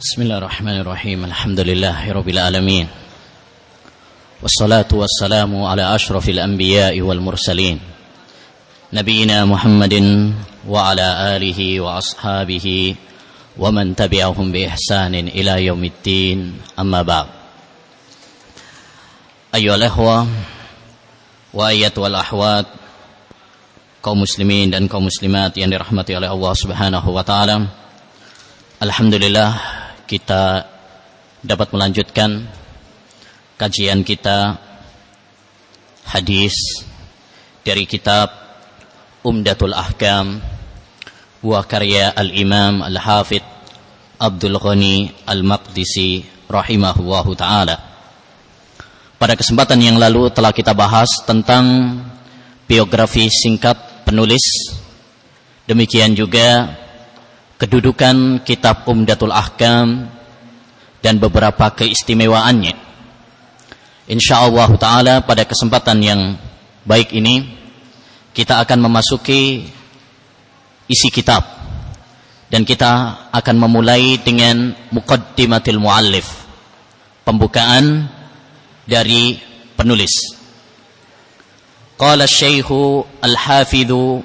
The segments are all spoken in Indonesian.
بسم الله الرحمن الرحيم الحمد لله رب العالمين والصلاة والسلام على أشرف الأنبياء والمرسلين نبينا محمد وعلى آله وأصحابه ومن تبعهم بإحسان إلى يوم الدين أما بعد أيها الأخوة وأيتها الأحوات kaum muslimin dan kaum muslimat yang dirahmati oleh Allah Subhanahu wa taala. Alhamdulillah kita dapat melanjutkan kajian kita hadis dari kitab Umdatul Ahkam wa karya Al-Imam Al-Hafidh Abdul Ghani Al-Maqdisi rahimahullahu taala. Pada kesempatan yang lalu telah kita bahas tentang biografi singkat penulis. Demikian juga kedudukan kitab Umdatul Ahkam dan beberapa keistimewaannya. Insyaallah taala pada kesempatan yang baik ini kita akan memasuki isi kitab dan kita akan memulai dengan muqaddimatil muallif pembukaan dari penulis qala syaihu al-hafidhu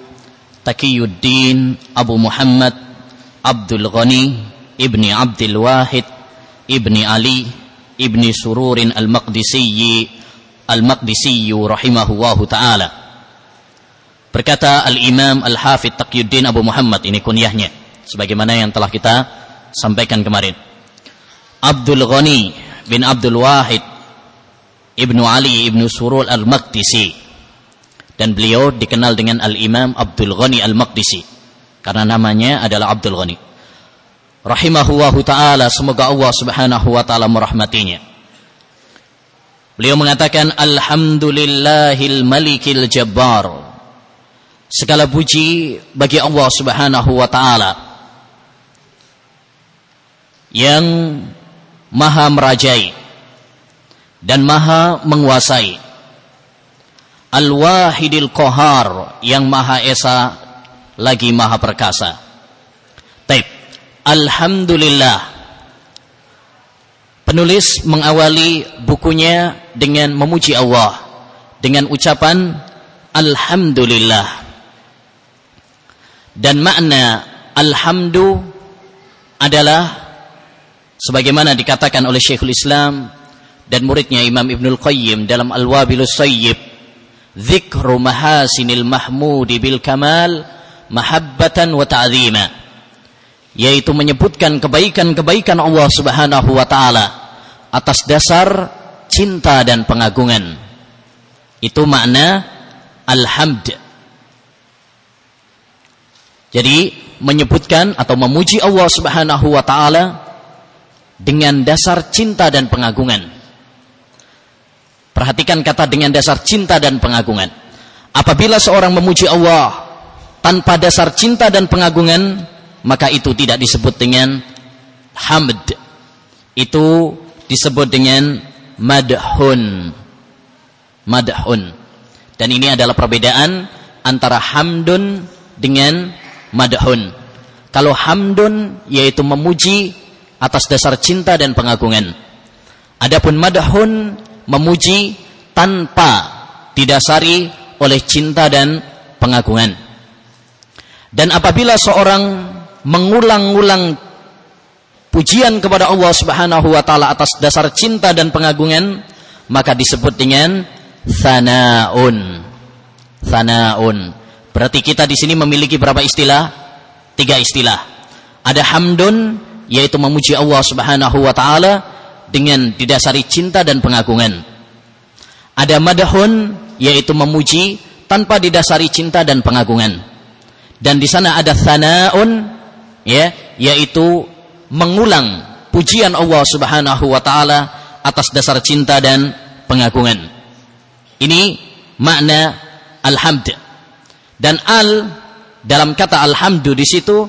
taqiyuddin abu muhammad Abdul Ghani ibni Abdul Wahid ibni Ali ibni Sururin Al-Maqdisiyyi Al-Maqdisiyyu rahimahullahu taala. Berkata Al-Imam Al-Hafidh Taqiyuddin Abu Muhammad ini kunyahnya sebagaimana yang telah kita sampaikan kemarin. Abdul Ghani bin Abdul Wahid Ibnu Ali Ibnu Surul Al-Maqdisi. Dan beliau dikenal dengan Al-Imam Abdul Ghani Al-Maqdisi karena namanya adalah Abdul Ghani. Rahimahullahu taala semoga Allah Subhanahu wa taala merahmatinya. Beliau mengatakan alhamdulillahil malikil jabbar. Segala puji bagi Allah Subhanahu wa taala yang maha merajai dan maha menguasai. Al-Wahidil Qahar yang Maha Esa lagi Maha Perkasa. Taib. Alhamdulillah. Penulis mengawali bukunya dengan memuji Allah dengan ucapan Alhamdulillah. Dan makna Alhamdu adalah sebagaimana dikatakan oleh Syekhul Islam dan muridnya Imam Ibnul Qayyim dalam Al-Wabilus Sayyib Zikru mahasinil mahmudi bil kamal mahabbatan wa ta'zima yaitu menyebutkan kebaikan-kebaikan Allah Subhanahu wa taala atas dasar cinta dan pengagungan. Itu makna alhamd. Jadi menyebutkan atau memuji Allah Subhanahu wa taala dengan dasar cinta dan pengagungan. Perhatikan kata dengan dasar cinta dan pengagungan. Apabila seorang memuji Allah tanpa dasar cinta dan pengagungan, maka itu tidak disebut dengan hamd. Itu disebut dengan madhun. Madhun. Dan ini adalah perbedaan antara hamdun dengan madhun. Kalau hamdun yaitu memuji atas dasar cinta dan pengagungan. Adapun madhun memuji tanpa didasari oleh cinta dan pengagungan. Dan apabila seorang mengulang-ulang pujian kepada Allah Subhanahu wa taala atas dasar cinta dan pengagungan, maka disebut dengan thanaun. Thanaun. Berarti kita di sini memiliki berapa istilah? Tiga istilah. Ada hamdun yaitu memuji Allah Subhanahu wa taala dengan didasari cinta dan pengagungan. Ada madahun yaitu memuji tanpa didasari cinta dan pengagungan. Dan di sana ada thanaun ya yaitu mengulang pujian Allah Subhanahu wa taala atas dasar cinta dan pengagungan. Ini makna alhamd. Dan al dalam kata alhamdu di situ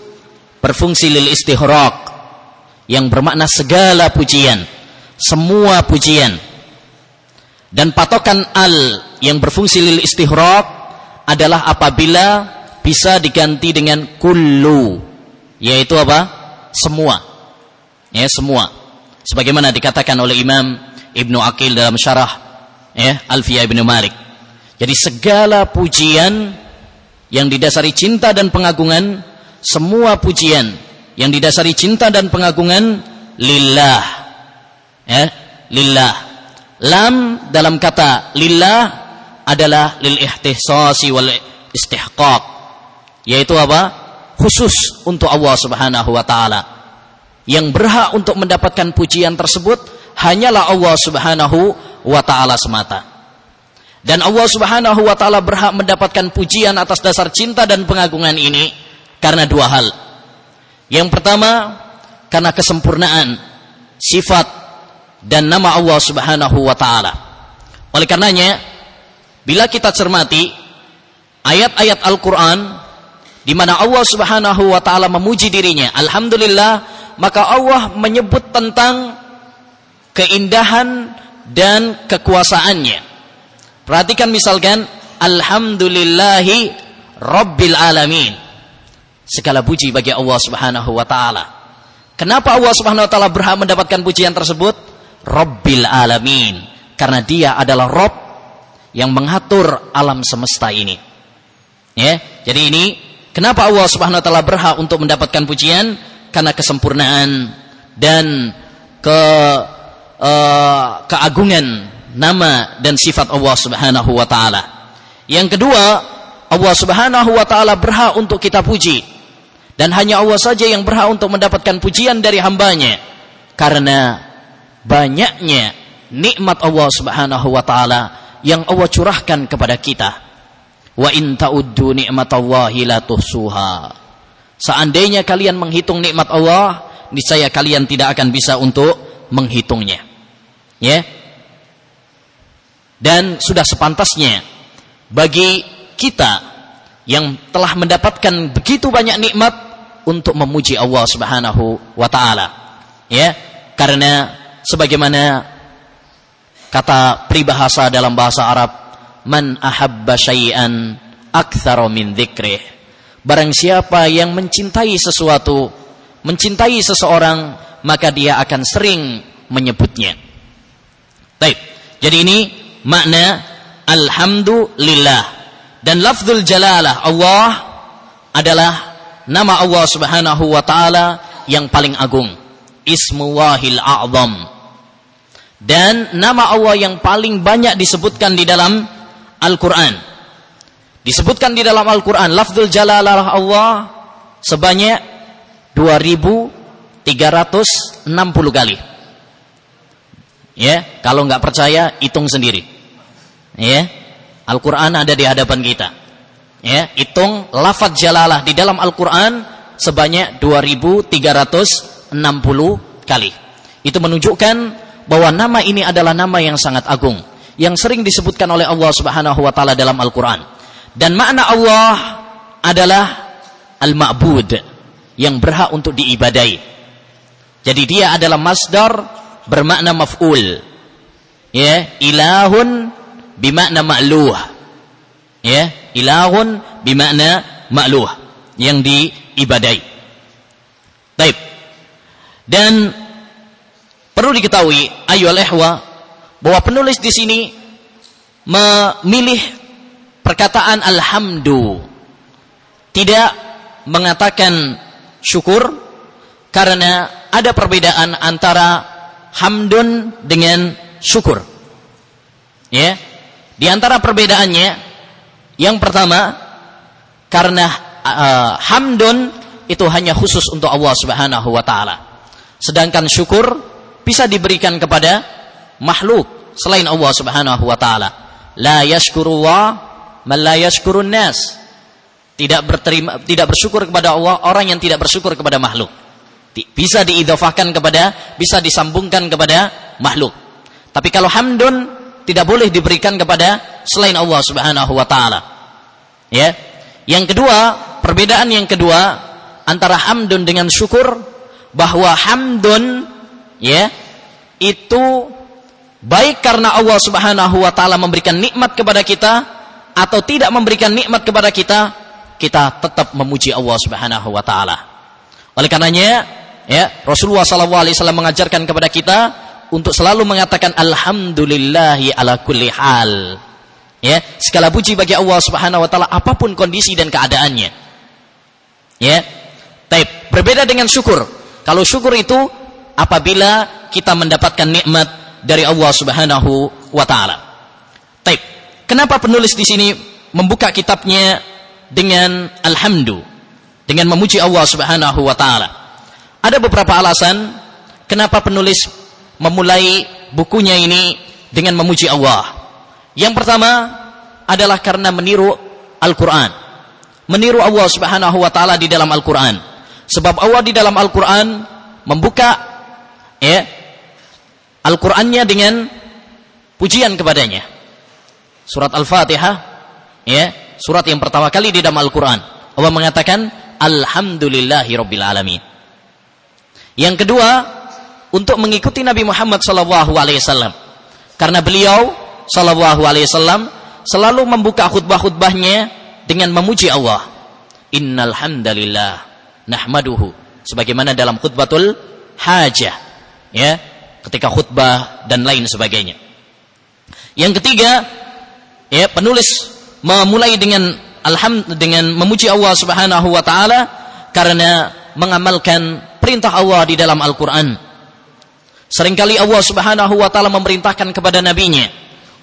berfungsi lil istighraq yang bermakna segala pujian semua pujian dan patokan al yang berfungsi lil istighraq adalah apabila bisa diganti dengan kullu yaitu apa semua Ya, semua. Sebagaimana dikatakan oleh Imam Ibnu Aqil dalam syarah ya, Alfiyah Ibnu Malik. Jadi segala pujian yang didasari cinta dan pengagungan, semua pujian yang didasari cinta dan pengagungan lillah. Ya, lillah. Lam dalam kata lillah adalah lil ihtihsasi wal istihqaq. Yaitu apa? Khusus untuk Allah Subhanahu wa taala. Yang berhak untuk mendapatkan pujian tersebut hanyalah Allah Subhanahu wa taala semata. Dan Allah Subhanahu wa taala berhak mendapatkan pujian atas dasar cinta dan pengagungan ini karena dua hal. Yang pertama, karena kesempurnaan sifat dan nama Allah Subhanahu wa taala. Oleh karenanya, bila kita cermati ayat-ayat Al-Qur'an di mana Allah Subhanahu wa taala memuji dirinya, alhamdulillah, maka Allah menyebut tentang keindahan dan kekuasaannya Perhatikan misalkan Alhamdulillahi Rabbil Alamin. Segala puji bagi Allah Subhanahu wa taala. Kenapa Allah Subhanahu wa taala berhak mendapatkan pujian tersebut? Rabbil Alamin. Karena dia adalah Rob yang mengatur alam semesta ini. Ya, jadi ini kenapa Allah Subhanahu wa taala berhak untuk mendapatkan pujian? Karena kesempurnaan dan ke uh, keagungan nama dan sifat Allah Subhanahu wa taala. Yang kedua, Allah Subhanahu wa taala berhak untuk kita puji. Dan hanya Allah saja yang berhak untuk mendapatkan pujian dari hambanya. Karena banyaknya nikmat Allah Subhanahu wa taala yang Allah curahkan kepada kita. Wa in ta'uddu ni'matallahi la tuhsuha. Seandainya kalian menghitung nikmat Allah, niscaya kalian tidak akan bisa untuk menghitungnya. Ya, dan sudah sepantasnya bagi kita yang telah mendapatkan begitu banyak nikmat untuk memuji Allah Subhanahu wa taala. Ya, karena sebagaimana kata peribahasa dalam bahasa Arab, man ahabba syai'an aktsara min dzikrih. Barang siapa yang mencintai sesuatu, mencintai seseorang, maka dia akan sering menyebutnya. Baik. Jadi ini makna alhamdulillah dan lafzul jalalah Allah adalah nama Allah Subhanahu wa taala yang paling agung ismullahil a'zam dan nama Allah yang paling banyak disebutkan di dalam Al-Qur'an disebutkan di dalam Al-Qur'an lafzul jalalah Allah sebanyak 2360 kali ya kalau nggak percaya hitung sendiri Ya. Al-Qur'an ada di hadapan kita. Ya, hitung lafaz jalalah di dalam Al-Qur'an sebanyak 2360 kali. Itu menunjukkan bahwa nama ini adalah nama yang sangat agung yang sering disebutkan oleh Allah Subhanahu wa taala dalam Al-Qur'an. Dan makna Allah adalah al-ma'bud yang berhak untuk diibadai. Jadi dia adalah masdar bermakna maf'ul. Ya, ilahun bimakna ma'luh. Ya, ilahun bimakna ma'luh yang diibadai. Baik. Dan perlu diketahui ayyuhal ihwa bahwa penulis di sini memilih perkataan alhamdu tidak mengatakan syukur karena ada perbedaan antara hamdun dengan syukur. Ya, di antara perbedaannya, yang pertama, karena uh, hamdun itu hanya khusus untuk Allah Subhanahu wa taala. Sedangkan syukur bisa diberikan kepada makhluk selain Allah Subhanahu wa taala. La yashkurullah man la yashkurun nas. Tidak berterima tidak bersyukur kepada Allah orang yang tidak bersyukur kepada makhluk. Bisa diidhafahkan kepada bisa disambungkan kepada makhluk. Tapi kalau hamdun tidak boleh diberikan kepada selain Allah Subhanahu wa taala. Ya. Yang kedua, perbedaan yang kedua antara hamdun dengan syukur bahwa hamdun ya itu baik karena Allah Subhanahu wa taala memberikan nikmat kepada kita atau tidak memberikan nikmat kepada kita, kita tetap memuji Allah Subhanahu wa taala. Oleh karenanya ya Rasulullah SAW mengajarkan kepada kita untuk selalu mengatakan alhamdulillahi ala kulli hal. Ya segala puji bagi Allah Subhanahu wa taala apa pun kondisi dan keadaannya. Ya Taib. Berbeda dengan syukur. Kalau syukur itu apabila kita mendapatkan nikmat dari Allah Subhanahu wa taala Taib kenapa penulis di sini membuka kitabnya dengan alhamdu dengan memuji Allah Subhanahu wa taala ada beberapa alasan kenapa penulis memulai bukunya ini dengan memuji Allah yang pertama adalah karena meniru Al-Quran. Meniru Allah subhanahu wa ta'ala di dalam Al-Quran. Sebab Allah di dalam Al-Quran membuka ya, Al-Qurannya dengan pujian kepadanya. Surat Al-Fatihah, ya, surat yang pertama kali di dalam Al-Quran. Allah mengatakan, Alhamdulillahi Rabbil Alamin. Yang kedua, untuk mengikuti Nabi Muhammad SAW. Karena beliau sallallahu alaihi wasallam selalu membuka khutbah-khutbahnya dengan memuji Allah. Innal hamdalillah nahmaduhu sebagaimana dalam khutbatul hajah ya ketika khutbah dan lain sebagainya. Yang ketiga ya penulis memulai dengan alham dengan memuji Allah Subhanahu wa taala karena mengamalkan perintah Allah di dalam Al-Qur'an. Seringkali Allah Subhanahu wa taala memerintahkan kepada nabinya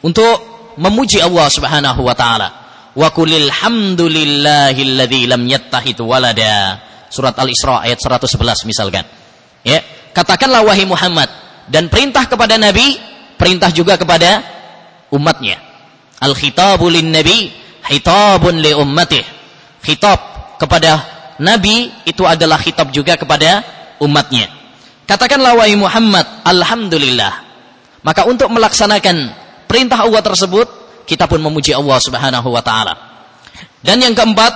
untuk memuji Allah Subhanahu wa taala. Wa qulil hamdulillahilladzi lam yattahid walada. Surat Al-Isra ayat 111 misalkan. Ya, katakanlah wahai Muhammad dan perintah kepada nabi, perintah juga kepada umatnya. Al-khitabu lin-nabi hitabun li ummatih. Khitab kepada nabi itu adalah khitab juga kepada umatnya. Katakanlah wahai Muhammad, alhamdulillah. Maka untuk melaksanakan perintah Allah tersebut, kita pun memuji Allah Subhanahu wa taala. Dan yang keempat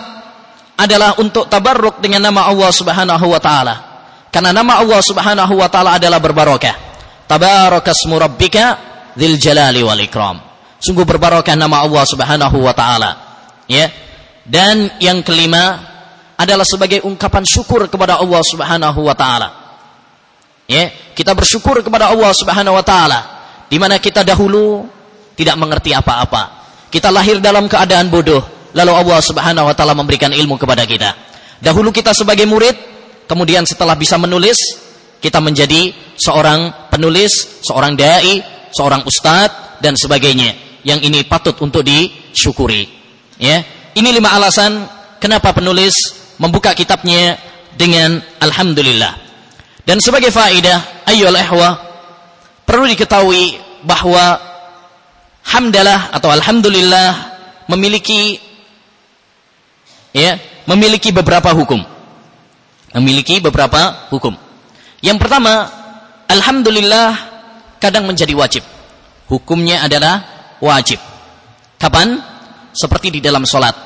adalah untuk tabarruk dengan nama Allah Subhanahu wa taala. Karena nama Allah Subhanahu wa taala adalah berbarokah. Tabarakasmu rabbika dzil jalali wal ikram. Sungguh berbarokah nama Allah Subhanahu wa taala. Ya. Dan yang kelima adalah sebagai ungkapan syukur kepada Allah Subhanahu wa taala. Ya, kita bersyukur kepada Allah Subhanahu wa taala di mana kita dahulu tidak mengerti apa-apa. Kita lahir dalam keadaan bodoh, lalu Allah Subhanahu wa taala memberikan ilmu kepada kita. Dahulu kita sebagai murid, kemudian setelah bisa menulis, kita menjadi seorang penulis, seorang dai, seorang ustadz dan sebagainya. Yang ini patut untuk disyukuri. Ya, ini lima alasan kenapa penulis membuka kitabnya dengan alhamdulillah. Dan sebagai faedah, ayyul ihwa perlu diketahui bahwa hamdalah atau alhamdulillah memiliki ya, memiliki beberapa hukum. Memiliki beberapa hukum. Yang pertama, alhamdulillah kadang menjadi wajib. Hukumnya adalah wajib. Kapan? Seperti di dalam solat.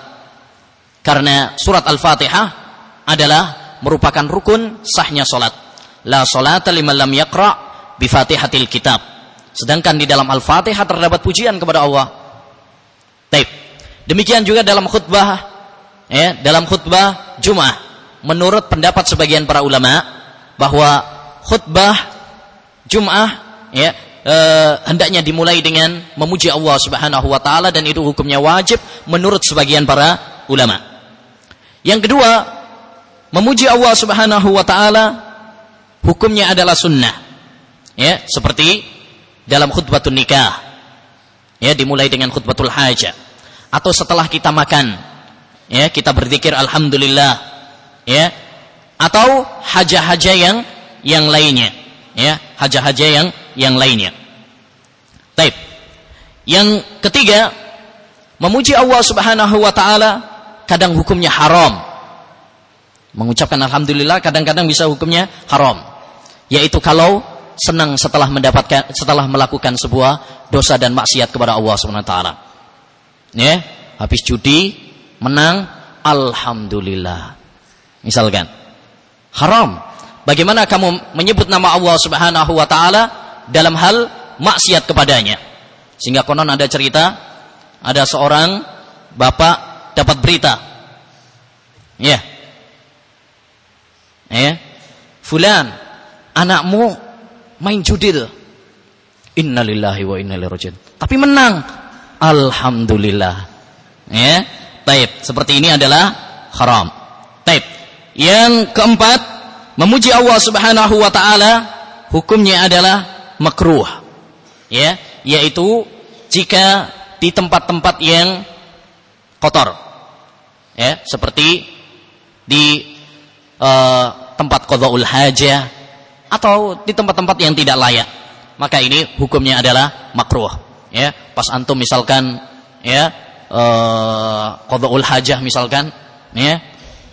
Karena surat Al-Fatihah adalah merupakan rukun sahnya solat. La solata liman lam yakra bifatihatil kitab Sedangkan di dalam Al-Fatihah terdapat pujian kepada Allah. Taib. Demikian juga dalam khutbah ya, dalam khutbah Jumat menurut pendapat sebagian para ulama bahwa khutbah Jumat ya e, hendaknya dimulai dengan memuji Allah Subhanahu wa taala dan itu hukumnya wajib menurut sebagian para ulama. Yang kedua, memuji Allah Subhanahu wa taala hukumnya adalah sunnah. Ya, seperti dalam khutbatul nikah. Ya, dimulai dengan khutbatul hajah. Atau setelah kita makan, ya, kita berzikir alhamdulillah. Ya. Atau hajah-hajah yang yang lainnya, ya, hajah-hajah yang yang lainnya. Taib. Yang ketiga, memuji Allah Subhanahu wa taala kadang hukumnya haram. Mengucapkan alhamdulillah kadang-kadang bisa hukumnya haram. Yaitu kalau senang setelah mendapatkan setelah melakukan sebuah dosa dan maksiat kepada Allah Subhanahu wa taala. Ya, habis judi menang alhamdulillah. Misalkan haram. Bagaimana kamu menyebut nama Allah Subhanahu wa taala dalam hal maksiat kepadanya? Sehingga konon ada cerita ada seorang bapak dapat berita. Ya. Ya. fulan, anakmu main judi tuh. Innalillahi wa inna ilaihi. Tapi menang. Alhamdulillah. Ya. Taib. Seperti ini adalah haram. Yang keempat, memuji Allah Subhanahu wa taala hukumnya adalah makruh. Ya, yaitu jika di tempat-tempat yang kotor. Ya, seperti di uh, tempat qadaul hajah atau di tempat-tempat yang tidak layak. Maka ini hukumnya adalah makruh. Ya, pas antum misalkan ya uh, qadaul hajah misalkan ya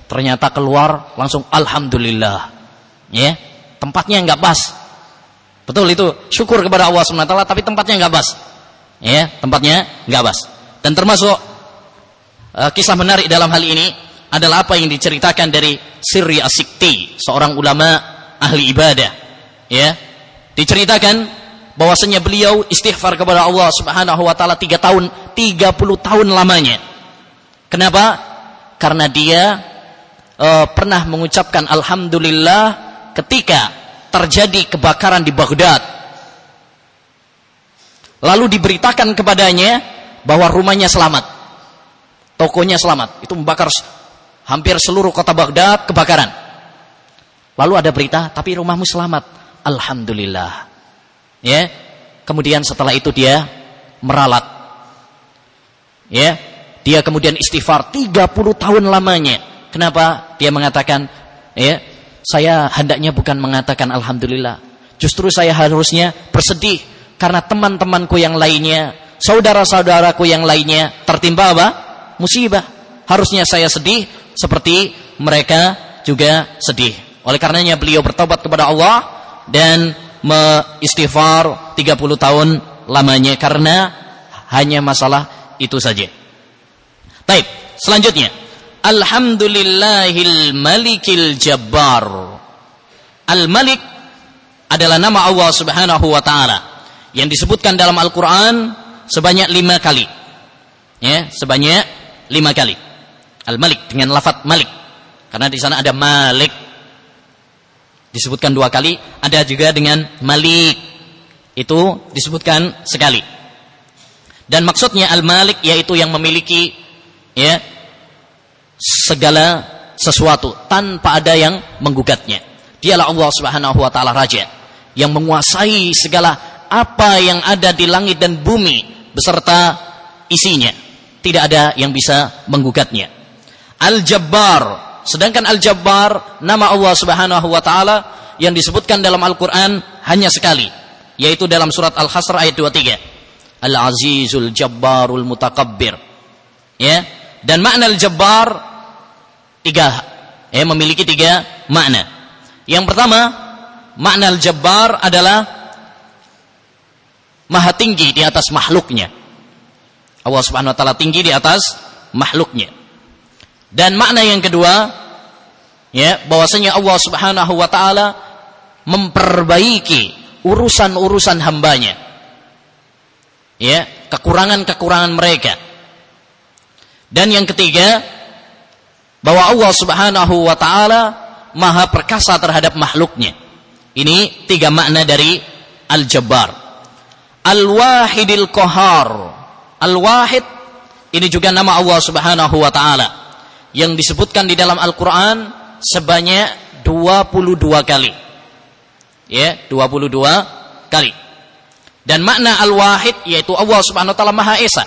ternyata keluar langsung alhamdulillah. Ya, tempatnya enggak pas. Betul itu, syukur kepada Allah SWT tapi tempatnya enggak pas. Ya, tempatnya enggak pas. Dan termasuk uh, kisah menarik dalam hal ini adalah apa yang diceritakan dari Sirri Asikti, seorang ulama ahli ibadah. Ya. Diceritakan bahwasanya beliau istighfar kepada Allah Subhanahu wa taala 3 tahun, 30 tahun lamanya. Kenapa? Karena dia uh, pernah mengucapkan alhamdulillah ketika terjadi kebakaran di Baghdad. Lalu diberitakan kepadanya bahwa rumahnya selamat. Tokonya selamat. Itu membakar hampir seluruh kota Baghdad kebakaran. Lalu ada berita, tapi rumahmu selamat. Alhamdulillah. Ya. Kemudian setelah itu dia meralat. Ya. Dia kemudian istighfar 30 tahun lamanya. Kenapa? Dia mengatakan, ya, saya hendaknya bukan mengatakan alhamdulillah. Justru saya harusnya bersedih karena teman-temanku yang lainnya, saudara-saudaraku yang lainnya tertimpa apa? Musibah. Harusnya saya sedih seperti mereka juga sedih. Oleh karenanya beliau bertobat kepada Allah dan mengistighfar 30 tahun lamanya karena hanya masalah itu saja. Baik, selanjutnya. Alhamdulillahil malikil jabbar. Al-Malik adalah nama Allah Subhanahu wa taala yang disebutkan dalam Al-Qur'an sebanyak lima kali. Ya, sebanyak lima kali. Al-Malik dengan lafat Malik. Karena di sana ada Malik. Disebutkan dua kali, ada juga dengan Malik. Itu disebutkan sekali. Dan maksudnya Al-Malik yaitu yang memiliki ya segala sesuatu tanpa ada yang menggugatnya. Dialah Allah Subhanahu wa taala raja yang menguasai segala apa yang ada di langit dan bumi beserta isinya. Tidak ada yang bisa menggugatnya. Al-Jabbar. Sedangkan Al-Jabbar nama Allah Subhanahu wa taala yang disebutkan dalam Al-Qur'an hanya sekali, yaitu dalam surat Al-Hasr ayat 23. Al-Azizul Jabbarul Mutakabbir. Ya. Dan makna Al-Jabbar tiga ya, memiliki tiga makna. Yang pertama, makna Al-Jabbar adalah maha tinggi di atas makhluknya. Allah Subhanahu wa taala tinggi di atas makhluknya. Dan makna yang kedua, ya, bahwasanya Allah Subhanahu wa taala memperbaiki urusan-urusan hambanya. Ya, kekurangan-kekurangan mereka. Dan yang ketiga, bahwa Allah Subhanahu wa taala maha perkasa terhadap makhluknya. Ini tiga makna dari Al-Jabbar. Al-Wahidil Qahar. Al-Wahid ini juga nama Allah Subhanahu wa taala yang disebutkan di dalam Al-Quran sebanyak 22 kali. Ya, 22 kali. Dan makna Al-Wahid yaitu Allah Subhanahu wa taala Maha Esa.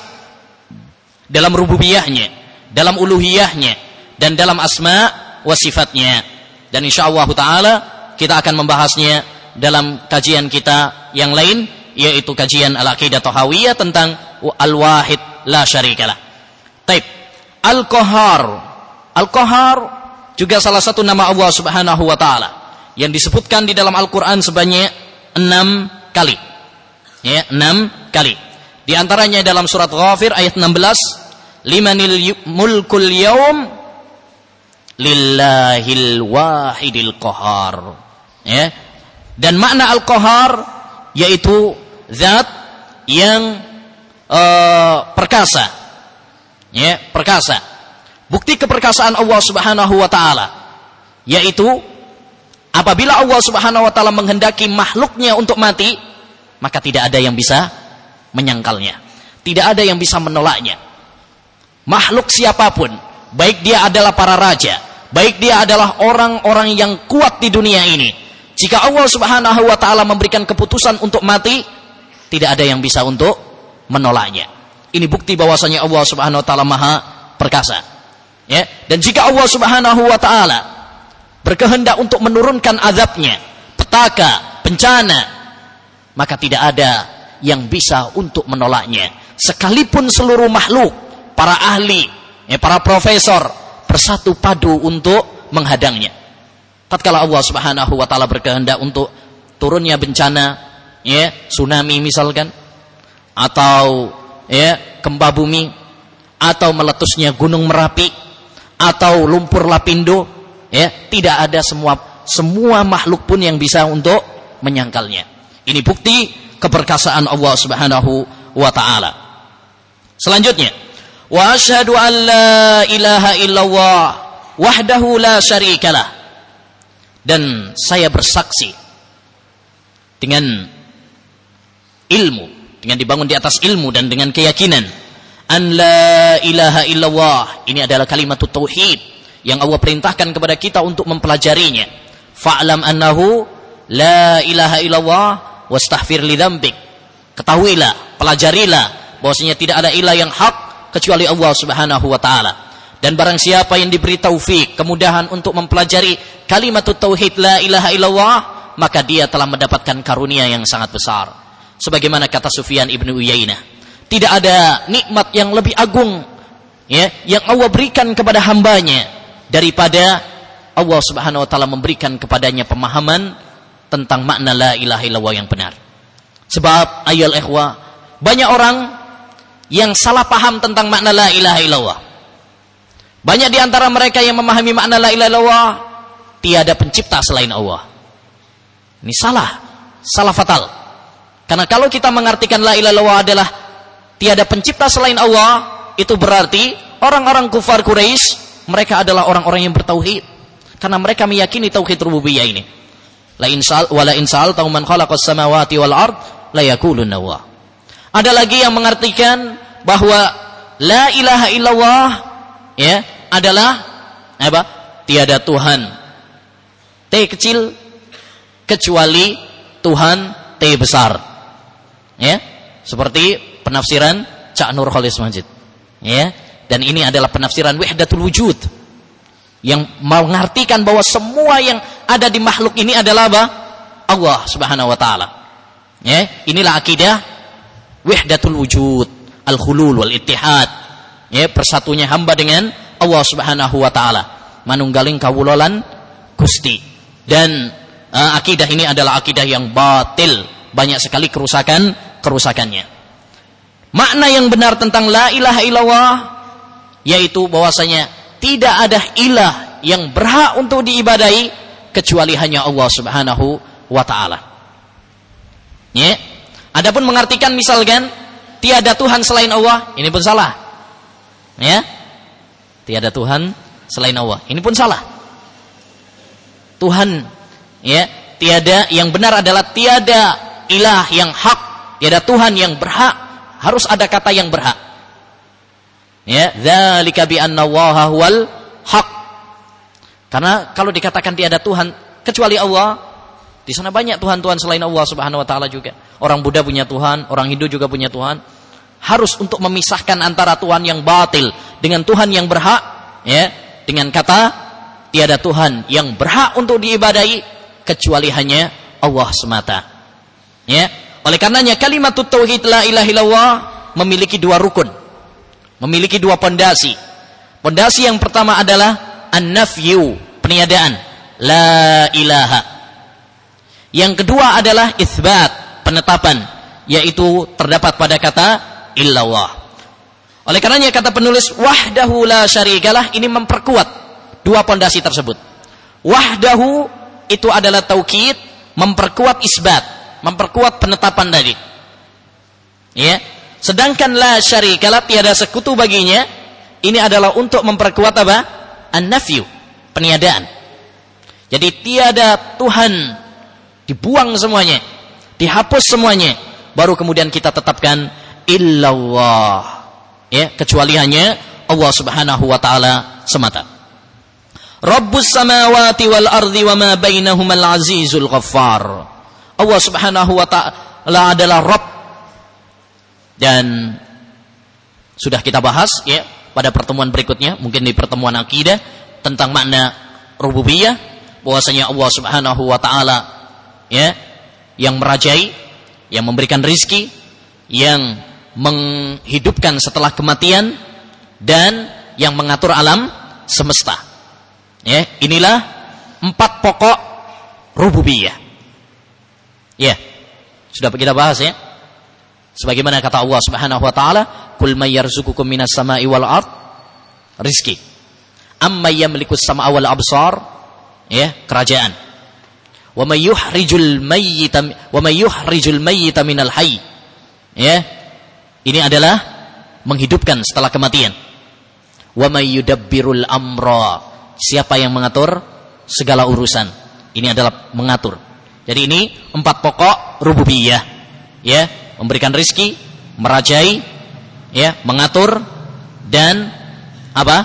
Dalam rububiyahnya, dalam uluhiyahnya dan dalam asma wa sifatnya. Dan insyaallah taala kita akan membahasnya dalam kajian kita yang lain yaitu kajian Al-Aqidah Tahawiyah tentang Al-Wahid la syarikalah. Taib. Al-Qahar Al-Qahar juga salah satu nama Allah Subhanahu wa taala yang disebutkan di dalam Al-Qur'an sebanyak enam kali. Ya, enam kali. Di antaranya dalam surat Ghafir ayat 16, "Limanil mulkul yaum lillahil wahidil qahar." Ya. Dan makna Al-Qahar yaitu zat yang uh, perkasa. Ya, perkasa Bukti keperkasaan Allah Subhanahu wa taala yaitu Apabila Allah Subhanahu wa taala menghendaki makhluknya untuk mati, maka tidak ada yang bisa menyangkalnya. Tidak ada yang bisa menolaknya. Makhluk siapa pun, baik dia adalah para raja, baik dia adalah orang-orang yang kuat di dunia ini, jika Allah Subhanahu wa taala memberikan keputusan untuk mati, tidak ada yang bisa untuk menolaknya. Ini bukti bahwasanya Allah Subhanahu wa taala Maha perkasa. Ya, dan jika Allah Subhanahu wa taala berkehendak untuk menurunkan azabnya, petaka, bencana, maka tidak ada yang bisa untuk menolaknya. Sekalipun seluruh makhluk, para ahli, ya, para profesor bersatu padu untuk menghadangnya. Tatkala Allah Subhanahu wa taala berkehendak untuk turunnya bencana, ya, tsunami misalkan atau ya, gempa bumi atau meletusnya gunung Merapi atau lumpur Lapindo ya tidak ada semua semua makhluk pun yang bisa untuk menyangkalnya ini bukti keperkasaan Allah Subhanahu wa taala. Selanjutnya wa asyhadu an la ilaha illallah wahdahu la syarikalah dan saya bersaksi dengan ilmu dengan dibangun di atas ilmu dan dengan keyakinan an la ilaha illallah. Ini adalah kalimat tauhid yang Allah perintahkan kepada kita untuk mempelajarinya. Fa'lam annahu la ilaha illallah wastaghfir li dzambik. Ketahuilah, pelajarilah bahwasanya tidak ada ilah yang hak kecuali Allah Subhanahu wa taala. Dan barang siapa yang diberi taufik, kemudahan untuk mempelajari kalimat tauhid la ilaha illallah, maka dia telah mendapatkan karunia yang sangat besar. Sebagaimana kata Sufyan ibnu Uyainah, tidak ada nikmat yang lebih agung ya yang Allah berikan kepada hambanya daripada Allah Subhanahu wa taala memberikan kepadanya pemahaman tentang makna la ilaha illallah yang benar. Sebab ayol ikhwa, banyak orang yang salah paham tentang makna la ilaha illallah. Banyak di antara mereka yang memahami makna la ilaha illallah tiada pencipta selain Allah. Ini salah, salah fatal. Karena kalau kita mengartikan la ilaha illallah adalah tiada pencipta selain Allah, itu berarti orang-orang kufar Quraisy mereka adalah orang-orang yang bertauhid karena mereka meyakini tauhid rububiyah ini la insal wala insal tahu man khalaqas samawati wal ard la yaqulun ada lagi yang mengartikan bahwa la ilaha illallah ya adalah apa? Tiada Tuhan. T kecil kecuali Tuhan T besar. Ya seperti penafsiran Cak Nur Khalis Majid. Ya dan ini adalah penafsiran wahdatul wujud. Yang mengartikan bahwa semua yang ada di makhluk ini adalah apa? Allah Subhanahu wa taala. Ya, inilah akidah wahdatul wujud, al-khulul wal ittihad. Ya, persatunya hamba dengan Allah Subhanahu wa taala. Manunggaling kawulolan Gusti. Dan uh, akidah ini adalah akidah yang batil, banyak sekali kerusakan kerusakannya. Makna yang benar tentang la ilaha illallah yaitu bahwasanya tidak ada ilah yang berhak untuk diibadai kecuali hanya Allah Subhanahu wa taala. Ya. Adapun mengartikan misalkan tiada Tuhan selain Allah, ini pun salah. Ya. Tiada Tuhan selain Allah, ini pun salah. Tuhan ya, tiada yang benar adalah tiada ilah yang hak, tiada Tuhan yang berhak, harus ada kata yang berhak. Ya, dzalika bi anna Allaha huwal haq. Karena kalau dikatakan tiada Tuhan kecuali Allah, di sana banyak Tuhan-Tuhan selain Allah Subhanahu wa taala juga. Orang Buddha punya Tuhan, orang Hindu juga punya Tuhan. Harus untuk memisahkan antara Tuhan yang batil dengan Tuhan yang berhak, ya, dengan kata tiada Tuhan yang berhak untuk diibadai kecuali hanya Allah semata. Ya. Oleh karenanya kalimat tauhid la ilaha illallah memiliki dua rukun memiliki dua pondasi. Pondasi yang pertama adalah an-nafyu, peniadaan, la ilaha. Yang kedua adalah isbat, penetapan, yaitu terdapat pada kata illallah. Oleh karenanya kata penulis wahdahu la syarikalah ini memperkuat dua pondasi tersebut. Wahdahu itu adalah taukid, memperkuat isbat, memperkuat penetapan tadi. Ya, Sedangkan la syarikalah tiada sekutu baginya, ini adalah untuk memperkuat apa? An-nafyu, peniadaan. Jadi tiada Tuhan dibuang semuanya, dihapus semuanya, baru kemudian kita tetapkan illallah. Ya, kecuali hanya Allah Subhanahu wa taala semata. Rabbus samawati wal ardi wa ma bainahumal azizul ghaffar. Allah Subhanahu wa taala adalah Rabb dan sudah kita bahas ya pada pertemuan berikutnya, mungkin di pertemuan akidah tentang makna rububiyah bahwasanya Allah Subhanahu wa taala ya yang merajai, yang memberikan rizki, yang menghidupkan setelah kematian dan yang mengatur alam semesta. Ya, inilah empat pokok rububiyah. Ya. Sudah kita bahas ya. Sebagaimana kata Allah Subhanahu wa taala, "Kul may yarzuqukum minas sama'i wal ard?" Rizki. Amma yamliku sam'a wal absar? Ya, kerajaan. Wa may yuhrijul mayyita wa may yuhrijul mayyita minal hayy? Ya. Ini adalah menghidupkan setelah kematian. Wa may yudabbirul amra? Siapa yang mengatur segala urusan? Ini adalah mengatur. Jadi ini empat pokok rububiyah. Ya, memberikan rizki, merajai, ya, mengatur dan apa?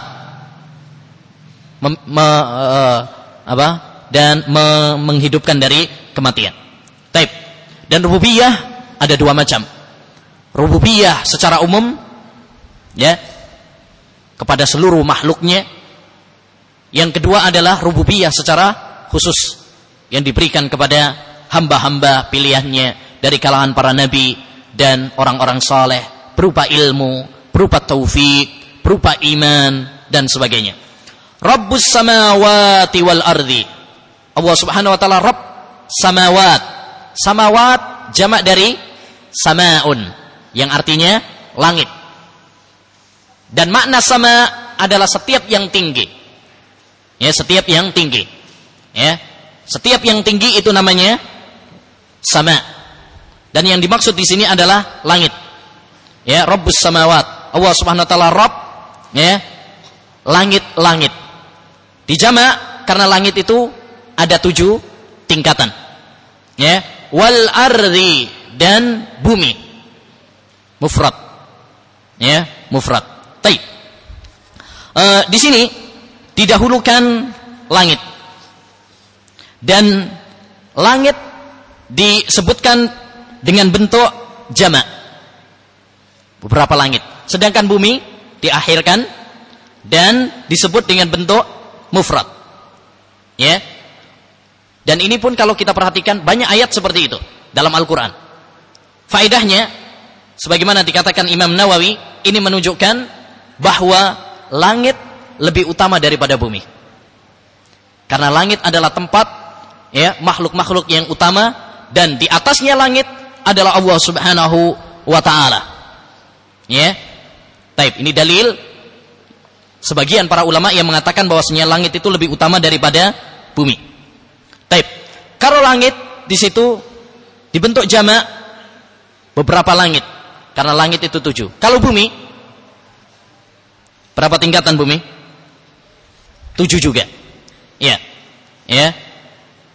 Mem, me, uh, apa? Dan me, menghidupkan dari kematian. Taib. Dan rububiyah ada dua macam. Rububiyah secara umum, ya, kepada seluruh makhluknya. Yang kedua adalah rububiyah secara khusus yang diberikan kepada hamba-hamba pilihannya dari kalangan para nabi dan orang-orang saleh berupa ilmu, berupa taufik, berupa iman dan sebagainya. Rabbus samawati wal ardi. Allah Subhanahu wa taala Rabb samawat. Samawat jamak dari samaun yang artinya langit. Dan makna sama adalah setiap yang tinggi. Ya, setiap yang tinggi. Ya. Setiap yang tinggi itu namanya sama. Dan yang dimaksud di sini adalah langit. Ya, Rabbus samawat. Allah Subhanahu wa taala Rabb ya. Langit-langit. Dijamak karena langit itu ada tujuh tingkatan. Ya, wal ardi dan bumi. Mufrad. Ya, mufrad. Baik. Uh, di sini didahulukan langit. Dan langit disebutkan dengan bentuk jamak. Beberapa langit. Sedangkan bumi diakhirkan dan disebut dengan bentuk mufrad. Ya. Dan ini pun kalau kita perhatikan banyak ayat seperti itu dalam Al-Qur'an. Faedahnya sebagaimana dikatakan Imam Nawawi, ini menunjukkan bahwa langit lebih utama daripada bumi. Karena langit adalah tempat ya makhluk-makhluk yang utama dan di atasnya langit adalah Allah Subhanahu wa taala. Ya. Taib, ini dalil sebagian para ulama yang mengatakan bahwasanya langit itu lebih utama daripada bumi. Taib. Kalau langit di situ dibentuk jamak beberapa langit karena langit itu tujuh. Kalau bumi berapa tingkatan bumi? Tujuh juga. Ya. Ya.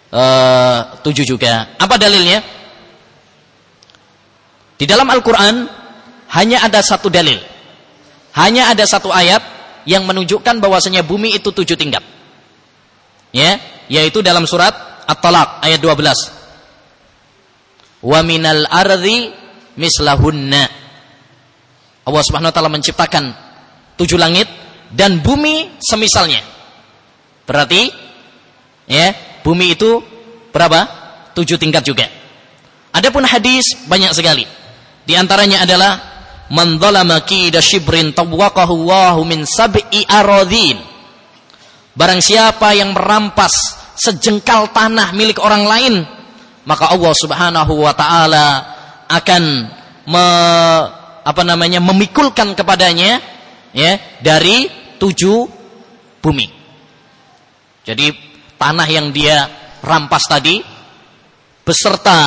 Uh, tujuh juga. Apa dalilnya? Di dalam Al-Quran hanya ada satu dalil. Hanya ada satu ayat yang menunjukkan bahwasanya bumi itu tujuh tingkat. Ya, yaitu dalam surat At-Talaq ayat 12. Wa minal ardi mislahunna. Allah Subhanahu wa taala menciptakan tujuh langit dan bumi semisalnya. Berarti ya, bumi itu berapa? Tujuh tingkat juga. Adapun hadis banyak sekali. Di antaranya adalah man dzalama kida shibrin tawaqahu Allahu min sab'i aradhin. Barang siapa yang merampas sejengkal tanah milik orang lain, maka Allah Subhanahu wa taala akan me, apa namanya memikulkan kepadanya ya dari tujuh bumi. Jadi tanah yang dia rampas tadi beserta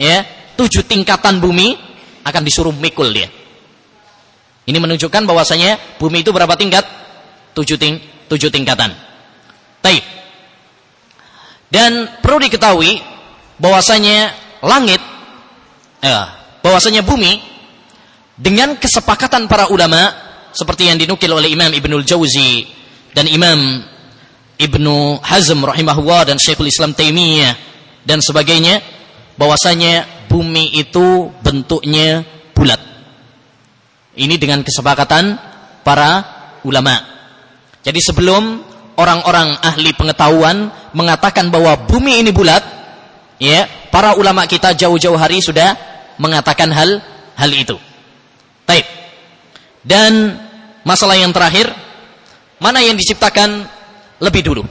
ya tujuh tingkatan bumi akan disuruh mikul dia. Ini menunjukkan bahwasanya bumi itu berapa tingkat? Tujuh, ting tujuh tingkatan. Taib. Dan perlu diketahui bahwasanya langit eh, bahwasanya bumi dengan kesepakatan para ulama seperti yang dinukil oleh Imam Ibnul Jauzi dan Imam Ibnu Hazm rahimahullah dan Syekhul Islam Taimiyah dan sebagainya bahwasanya bumi itu bentuknya bulat. Ini dengan kesepakatan para ulama. Jadi sebelum orang-orang ahli pengetahuan mengatakan bahwa bumi ini bulat, ya, para ulama kita jauh-jauh hari sudah mengatakan hal hal itu. Baik. Dan masalah yang terakhir, mana yang diciptakan lebih dulu?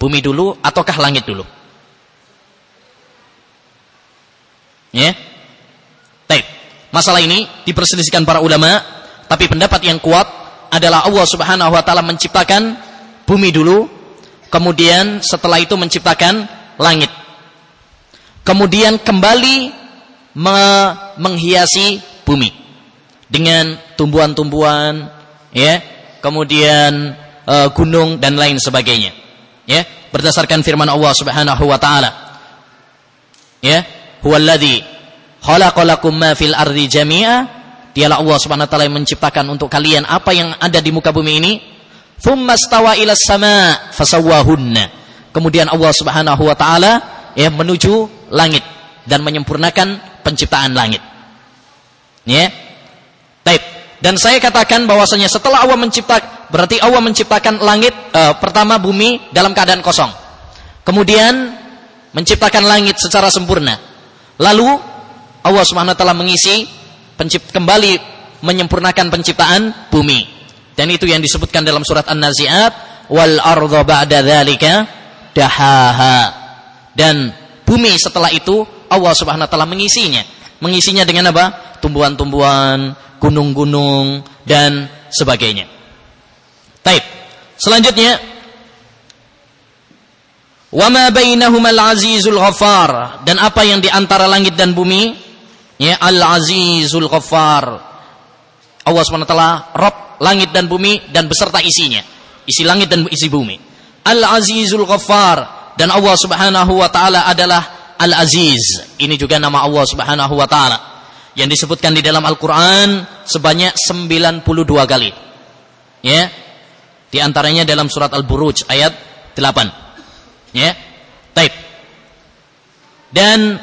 Bumi dulu ataukah langit dulu? Ya. Baik. Masalah ini diperselisihkan para ulama, tapi pendapat yang kuat adalah Allah Subhanahu wa taala menciptakan bumi dulu, kemudian setelah itu menciptakan langit. Kemudian kembali me menghiasi bumi dengan tumbuhan-tumbuhan, ya, kemudian e, gunung dan lain sebagainya. Ya, berdasarkan firman Allah Subhanahu wa taala. Ya, huwallazi khalaqalakum ma fil ardi jami'a. Dialah Allah Subhanahu wa taala yang menciptakan untuk kalian apa yang ada di muka bumi ini. Thumma stawa ila sama fasawwahunna. Kemudian Allah Subhanahu wa taala ya menuju langit dan menyempurnakan penciptaan langit. Ya. Baik. Dan saya katakan bahwasanya setelah Allah menciptakan berarti Allah menciptakan langit uh, pertama bumi dalam keadaan kosong. Kemudian menciptakan langit secara sempurna Lalu Allah Subhanahu wa taala mengisi pencipt kembali menyempurnakan penciptaan bumi. Dan itu yang disebutkan dalam surat An-Nazi'at wal ardha ba'da dzalika dahaha. Dan bumi setelah itu Allah Subhanahu wa taala mengisinya. Mengisinya dengan apa? Tumbuhan-tumbuhan, gunung-gunung dan sebagainya. Baik. Selanjutnya Wa ma bainahumal azizul ghaffar. Dan apa yang di antara langit dan bumi? Ya al azizul ghaffar. Allah SWT Rob langit dan bumi dan beserta isinya. Isi langit dan isi bumi. Al azizul ghaffar. Dan Allah Subhanahu wa taala adalah al aziz ini juga nama Allah Subhanahu wa taala. Yang disebutkan di dalam Al-Qur'an sebanyak 92 kali. Ya di antaranya dalam surat Al-Buruj ayat 8 Ya. Taib. Dan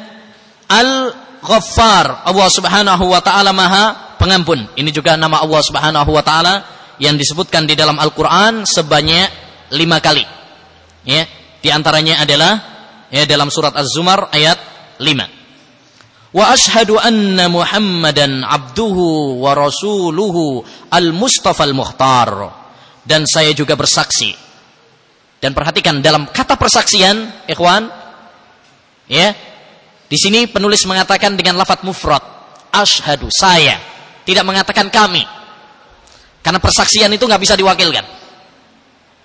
Al-Ghaffar, Allah Subhanahu wa taala Maha Pengampun. Ini juga nama Allah Subhanahu wa taala yang disebutkan di dalam Al-Qur'an sebanyak lima kali. Ya, di antaranya adalah ya dalam surat Az-Zumar ayat 5. Wa ashhadu anna Muhammadan abduhu wa rasuluhu al-Mustafa al-Mukhtar. Dan saya juga bersaksi dan perhatikan dalam kata persaksian, ikhwan, ya. Di sini penulis mengatakan dengan lafaz mufrad, ashadu saya, tidak mengatakan kami. Karena persaksian itu nggak bisa diwakilkan.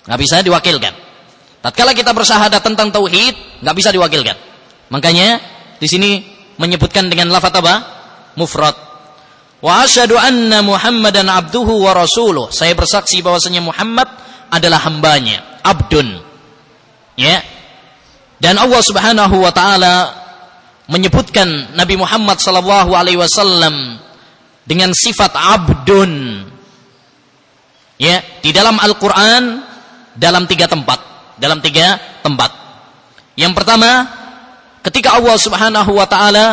nggak bisa diwakilkan. Tatkala kita bersahadat tentang tauhid, nggak bisa diwakilkan. Makanya di sini menyebutkan dengan lafaz apa? Mufrad. Wa asyhadu anna Muhammadan abduhu wa rasuluh. Saya bersaksi bahwasanya Muhammad adalah hambanya abdun. Ya. Dan Allah Subhanahu wa taala menyebutkan Nabi Muhammad sallallahu alaihi wasallam dengan sifat abdun. Ya, di dalam Al-Qur'an dalam tiga tempat, dalam tiga tempat. Yang pertama, ketika Allah Subhanahu wa taala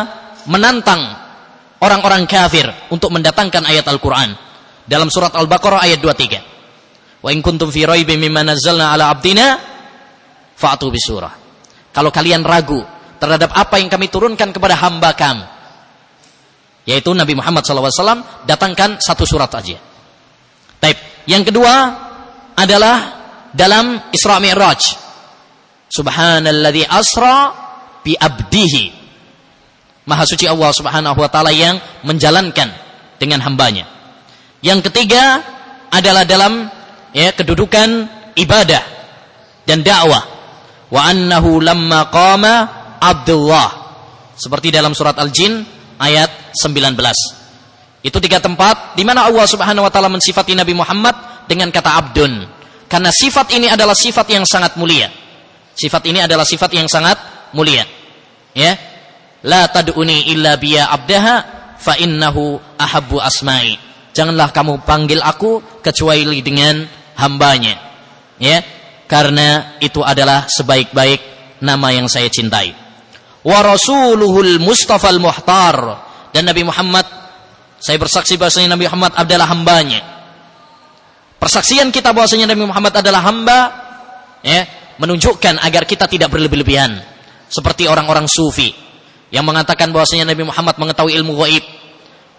menantang orang-orang kafir untuk mendatangkan ayat Al-Qur'an dalam surat Al-Baqarah ayat 23. Wa in kuntum fi raibin mimma nazzalna ala abdina fa'tu bisurah. Kalau kalian ragu terhadap apa yang kami turunkan kepada hamba kami, yaitu Nabi Muhammad SAW, datangkan satu surat aja. Taib. Yang kedua adalah dalam Isra Mi'raj. Subhanalladzi asra bi abdihi. Maha suci Allah Subhanahu wa taala yang menjalankan dengan hambanya. Yang ketiga adalah dalam ya kedudukan ibadah dan dakwah wa annahu lamma qama Abdullah seperti dalam surat Al-Jin ayat 19 itu tiga tempat di mana Allah Subhanahu wa taala mensifati Nabi Muhammad dengan kata abdun karena sifat ini adalah sifat yang sangat mulia Sifat ini adalah sifat yang sangat mulia. Ya. La tad'uni illa biya abdaha fa innahu ahabbu asma'i. Janganlah kamu panggil aku kecuali dengan hambanya. Ya. Karena itu adalah sebaik-baik nama yang saya cintai. Wa rasuluhul mustafa al-muhtar. Dan Nabi Muhammad saya bersaksi bahwasanya Nabi Muhammad adalah hambanya. Persaksian kita bahwasanya Nabi Muhammad adalah hamba ya, menunjukkan agar kita tidak berlebih-lebihan seperti orang-orang sufi yang mengatakan bahwasanya Nabi Muhammad mengetahui ilmu gaib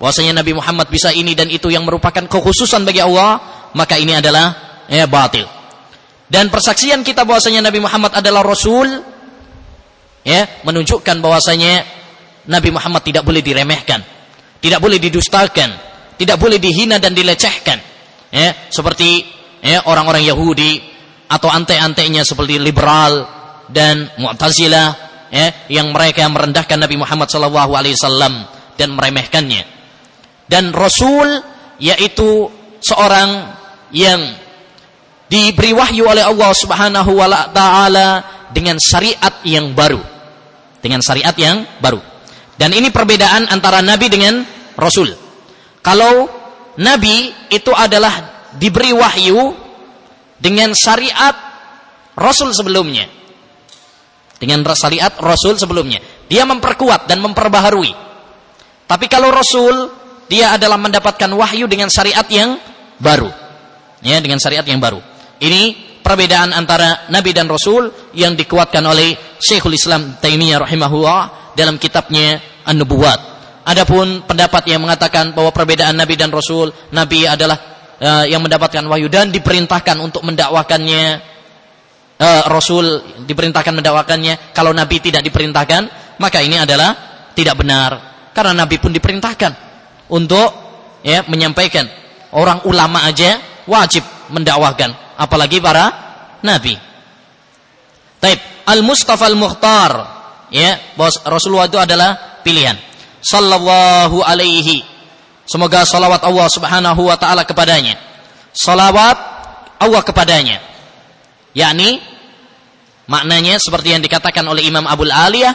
bahwasanya Nabi Muhammad bisa ini dan itu yang merupakan kekhususan bagi Allah maka ini adalah ya batil dan persaksian kita bahwasanya Nabi Muhammad adalah rasul ya menunjukkan bahwasanya Nabi Muhammad tidak boleh diremehkan tidak boleh didustakan tidak boleh dihina dan dilecehkan ya seperti ya orang-orang Yahudi atau ante-antenya seperti liberal dan Mu'tazilah ya yang mereka merendahkan Nabi Muhammad sallallahu alaihi wasallam dan meremehkannya. Dan Rasul yaitu seorang yang diberi wahyu oleh Allah Subhanahu wa taala dengan syariat yang baru. Dengan syariat yang baru. Dan ini perbedaan antara nabi dengan rasul. Kalau nabi itu adalah diberi wahyu dengan syariat Rasul sebelumnya. Dengan syariat Rasul sebelumnya. Dia memperkuat dan memperbaharui. Tapi kalau Rasul, dia adalah mendapatkan wahyu dengan syariat yang baru. Ya, dengan syariat yang baru. Ini perbedaan antara Nabi dan Rasul yang dikuatkan oleh Syekhul Islam Taimiyah rahimahullah dalam kitabnya An-Nubuwat. Adapun pendapat yang mengatakan bahwa perbedaan Nabi dan Rasul, Nabi adalah uh, yang mendapatkan wahyu dan diperintahkan untuk mendakwakannya uh, Rasul diperintahkan mendakwakannya kalau Nabi tidak diperintahkan maka ini adalah tidak benar. Karena Nabi pun diperintahkan untuk ya menyampaikan. Orang ulama aja wajib mendakwakan apalagi para nabi. Taib al-Mustafa al-Mukhtar ya bos Rasulullah itu adalah pilihan sallallahu alaihi Semoga salawat Allah subhanahu wa ta'ala kepadanya. Salawat Allah kepadanya. Yakni, maknanya seperti yang dikatakan oleh Imam Abul Aliyah,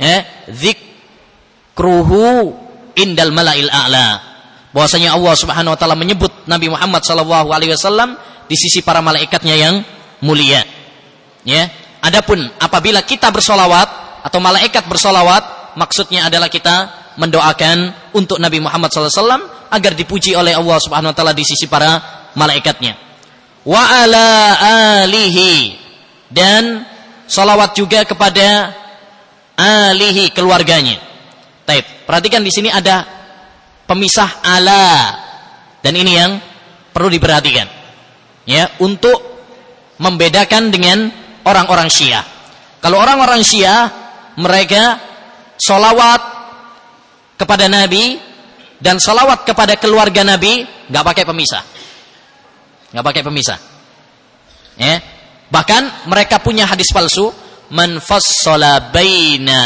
ya, zikruhu indal mala'il a'la. Bahwasanya Allah subhanahu wa ta'ala menyebut Nabi Muhammad sallallahu alaihi wasallam di sisi para malaikatnya yang mulia. Ya. Adapun apabila kita bersolawat atau malaikat bersolawat, maksudnya adalah kita mendoakan untuk Nabi Muhammad SAW agar dipuji oleh Allah Subhanahu Wa Taala di sisi para malaikatnya. Wa ala alihi dan salawat juga kepada alihi keluarganya. Taib. Perhatikan di sini ada pemisah ala dan ini yang perlu diperhatikan. Ya, untuk membedakan dengan orang-orang Syiah. Kalau orang-orang Syiah mereka solawat kepada Nabi dan salawat kepada keluarga Nabi nggak pakai pemisah, nggak pakai pemisah. Ya. Bahkan mereka punya hadis palsu, man baina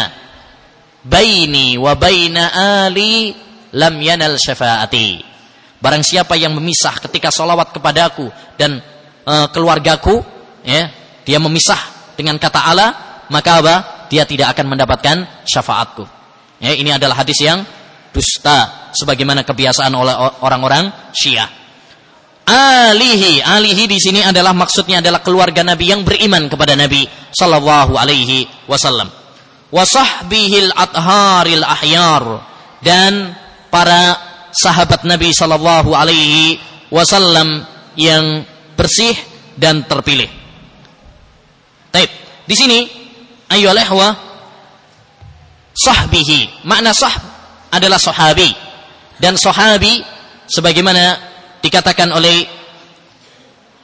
baini wa baina ali lam yanal syafaati. Barang siapa yang memisah ketika salawat kepadaku dan e, keluargaku, ya, dia memisah dengan kata Allah, maka apa? Dia tidak akan mendapatkan syafaatku. Ya, ini adalah hadis yang dusta sebagaimana kebiasaan oleh orang-orang Syiah. Alihi, alihi di sini adalah maksudnya adalah keluarga Nabi yang beriman kepada Nabi sallallahu alaihi wasallam. Wasahbihil atharil ahyar dan para sahabat Nabi sallallahu alaihi wasallam yang bersih dan terpilih. Taib. Di sini ayo ihwa sahbihi. Makna sah adalah sahabi. Dan sahabi sebagaimana dikatakan oleh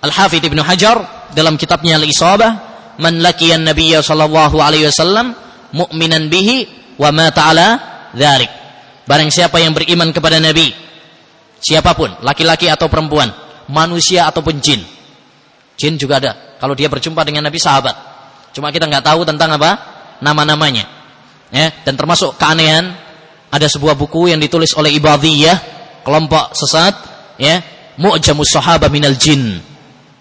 Al-Hafidh Ibnu Hajar dalam kitabnya Al-Isabah, "Man laqiyan Nabiyya sallallahu alaihi wasallam mu'minan bihi wa ma ta'ala dzalik." Barang siapa yang beriman kepada Nabi, siapa pun, laki-laki atau perempuan, manusia ataupun jin. Jin juga ada. Kalau dia berjumpa dengan Nabi sahabat. Cuma kita nggak tahu tentang apa nama-namanya ya dan termasuk keanehan ada sebuah buku yang ditulis oleh Ibadiyah kelompok sesat ya Mu'jamus Sahaba minal Jin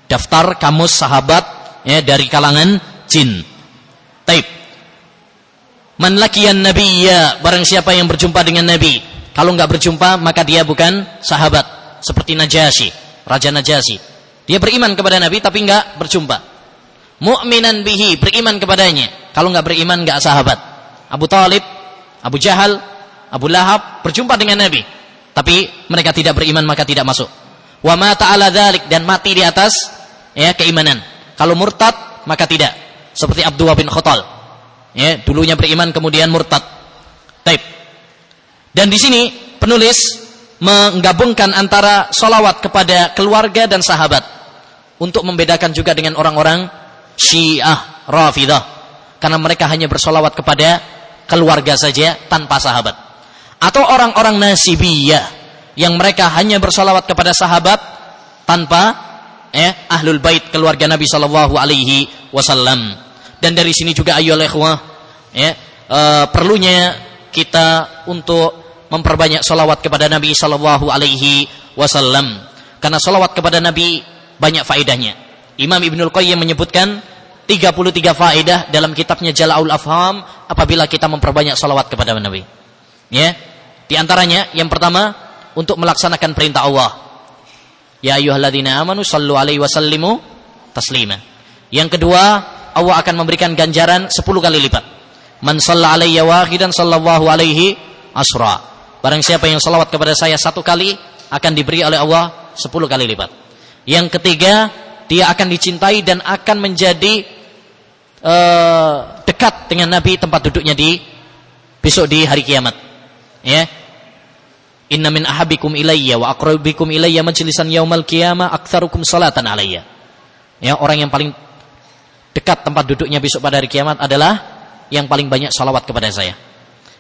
daftar kamus sahabat ya dari kalangan jin. Taib. Man lakiyan nabiyya, barang siapa yang berjumpa dengan nabi. Kalau enggak berjumpa, maka dia bukan sahabat. Seperti Najasyi, Raja Najasyi. Dia beriman kepada nabi tapi enggak berjumpa. Mu'minan bihi, beriman kepadanya. Kalau enggak beriman, enggak sahabat. Abu Talib, Abu Jahal, Abu Lahab berjumpa dengan nabi. Tapi mereka tidak beriman maka tidak masuk. Wa mata ala dhalik dan mati di atas ya keimanan. Kalau murtad maka tidak. Seperti Abdullah bin Khattal ya dulunya beriman kemudian murtad. Taib. Dan di sini penulis menggabungkan antara solawat kepada keluarga dan sahabat untuk membedakan juga dengan orang-orang Syiah Rafidah. Karena mereka hanya bersolawat kepada keluarga saja tanpa sahabat. Atau orang-orang Nasibiyah yang mereka hanya bersolawat kepada sahabat tanpa eh, ahlul bait keluarga Nabi Shallallahu Alaihi Wasallam dan dari sini juga ayo ikhwah ya e, perlunya kita untuk memperbanyak salawat kepada Nabi sallallahu alaihi wasallam. Karena salawat kepada Nabi banyak faedahnya. Imam Ibnul Qayyim menyebutkan 33 faedah dalam kitabnya Jala'ul Afham apabila kita memperbanyak salawat kepada Nabi. Ya di antaranya yang pertama untuk melaksanakan perintah Allah. Ya ayyuhalladzina amanu sallu alaihi wasallimu taslima. Yang kedua Allah akan memberikan ganjaran 10 kali lipat. Man shalla alayya wahidan sallallahu alaihi asra. Barang siapa yang salawat kepada saya satu kali akan diberi oleh Allah 10 kali lipat. Yang ketiga, dia akan dicintai dan akan menjadi uh, dekat dengan Nabi tempat duduknya di besok di hari kiamat. Ya. Inna min ahabikum ilayya wa aqrabikum ilayya majlisan yaumal qiyamah aktsarukum salatan alayya. Ya, orang yang paling dekat tempat duduknya besok pada hari kiamat adalah yang paling banyak salawat kepada saya.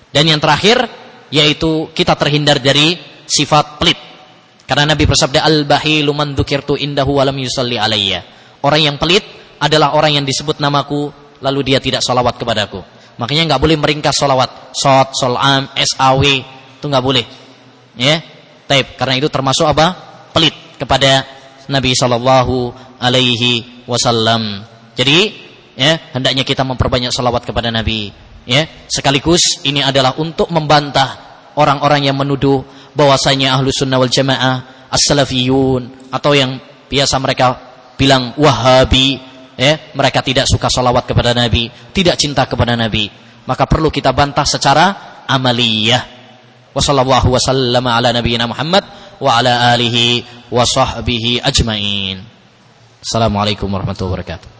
Dan yang terakhir yaitu kita terhindar dari sifat pelit. Karena Nabi bersabda al-bahilu man dzukirtu indahu wa lam yusalli alayya. Orang yang pelit adalah orang yang disebut namaku lalu dia tidak salawat kepadaku. Makanya nggak boleh meringkas salawat. Sot, solam, saw itu nggak boleh. Ya, taib. Karena itu termasuk apa? Pelit kepada Nabi Shallallahu Alaihi Wasallam. Jadi ya hendaknya kita memperbanyak salawat kepada Nabi. Ya. Sekaligus ini adalah untuk membantah orang-orang yang menuduh bahwasanya ahlu sunnah wal jamaah as-salafiyun atau yang biasa mereka bilang wahabi ya mereka tidak suka salawat kepada Nabi tidak cinta kepada Nabi. Maka perlu kita bantah secara amaliyah. Wasallama ala warahmatullahi wabarakatuh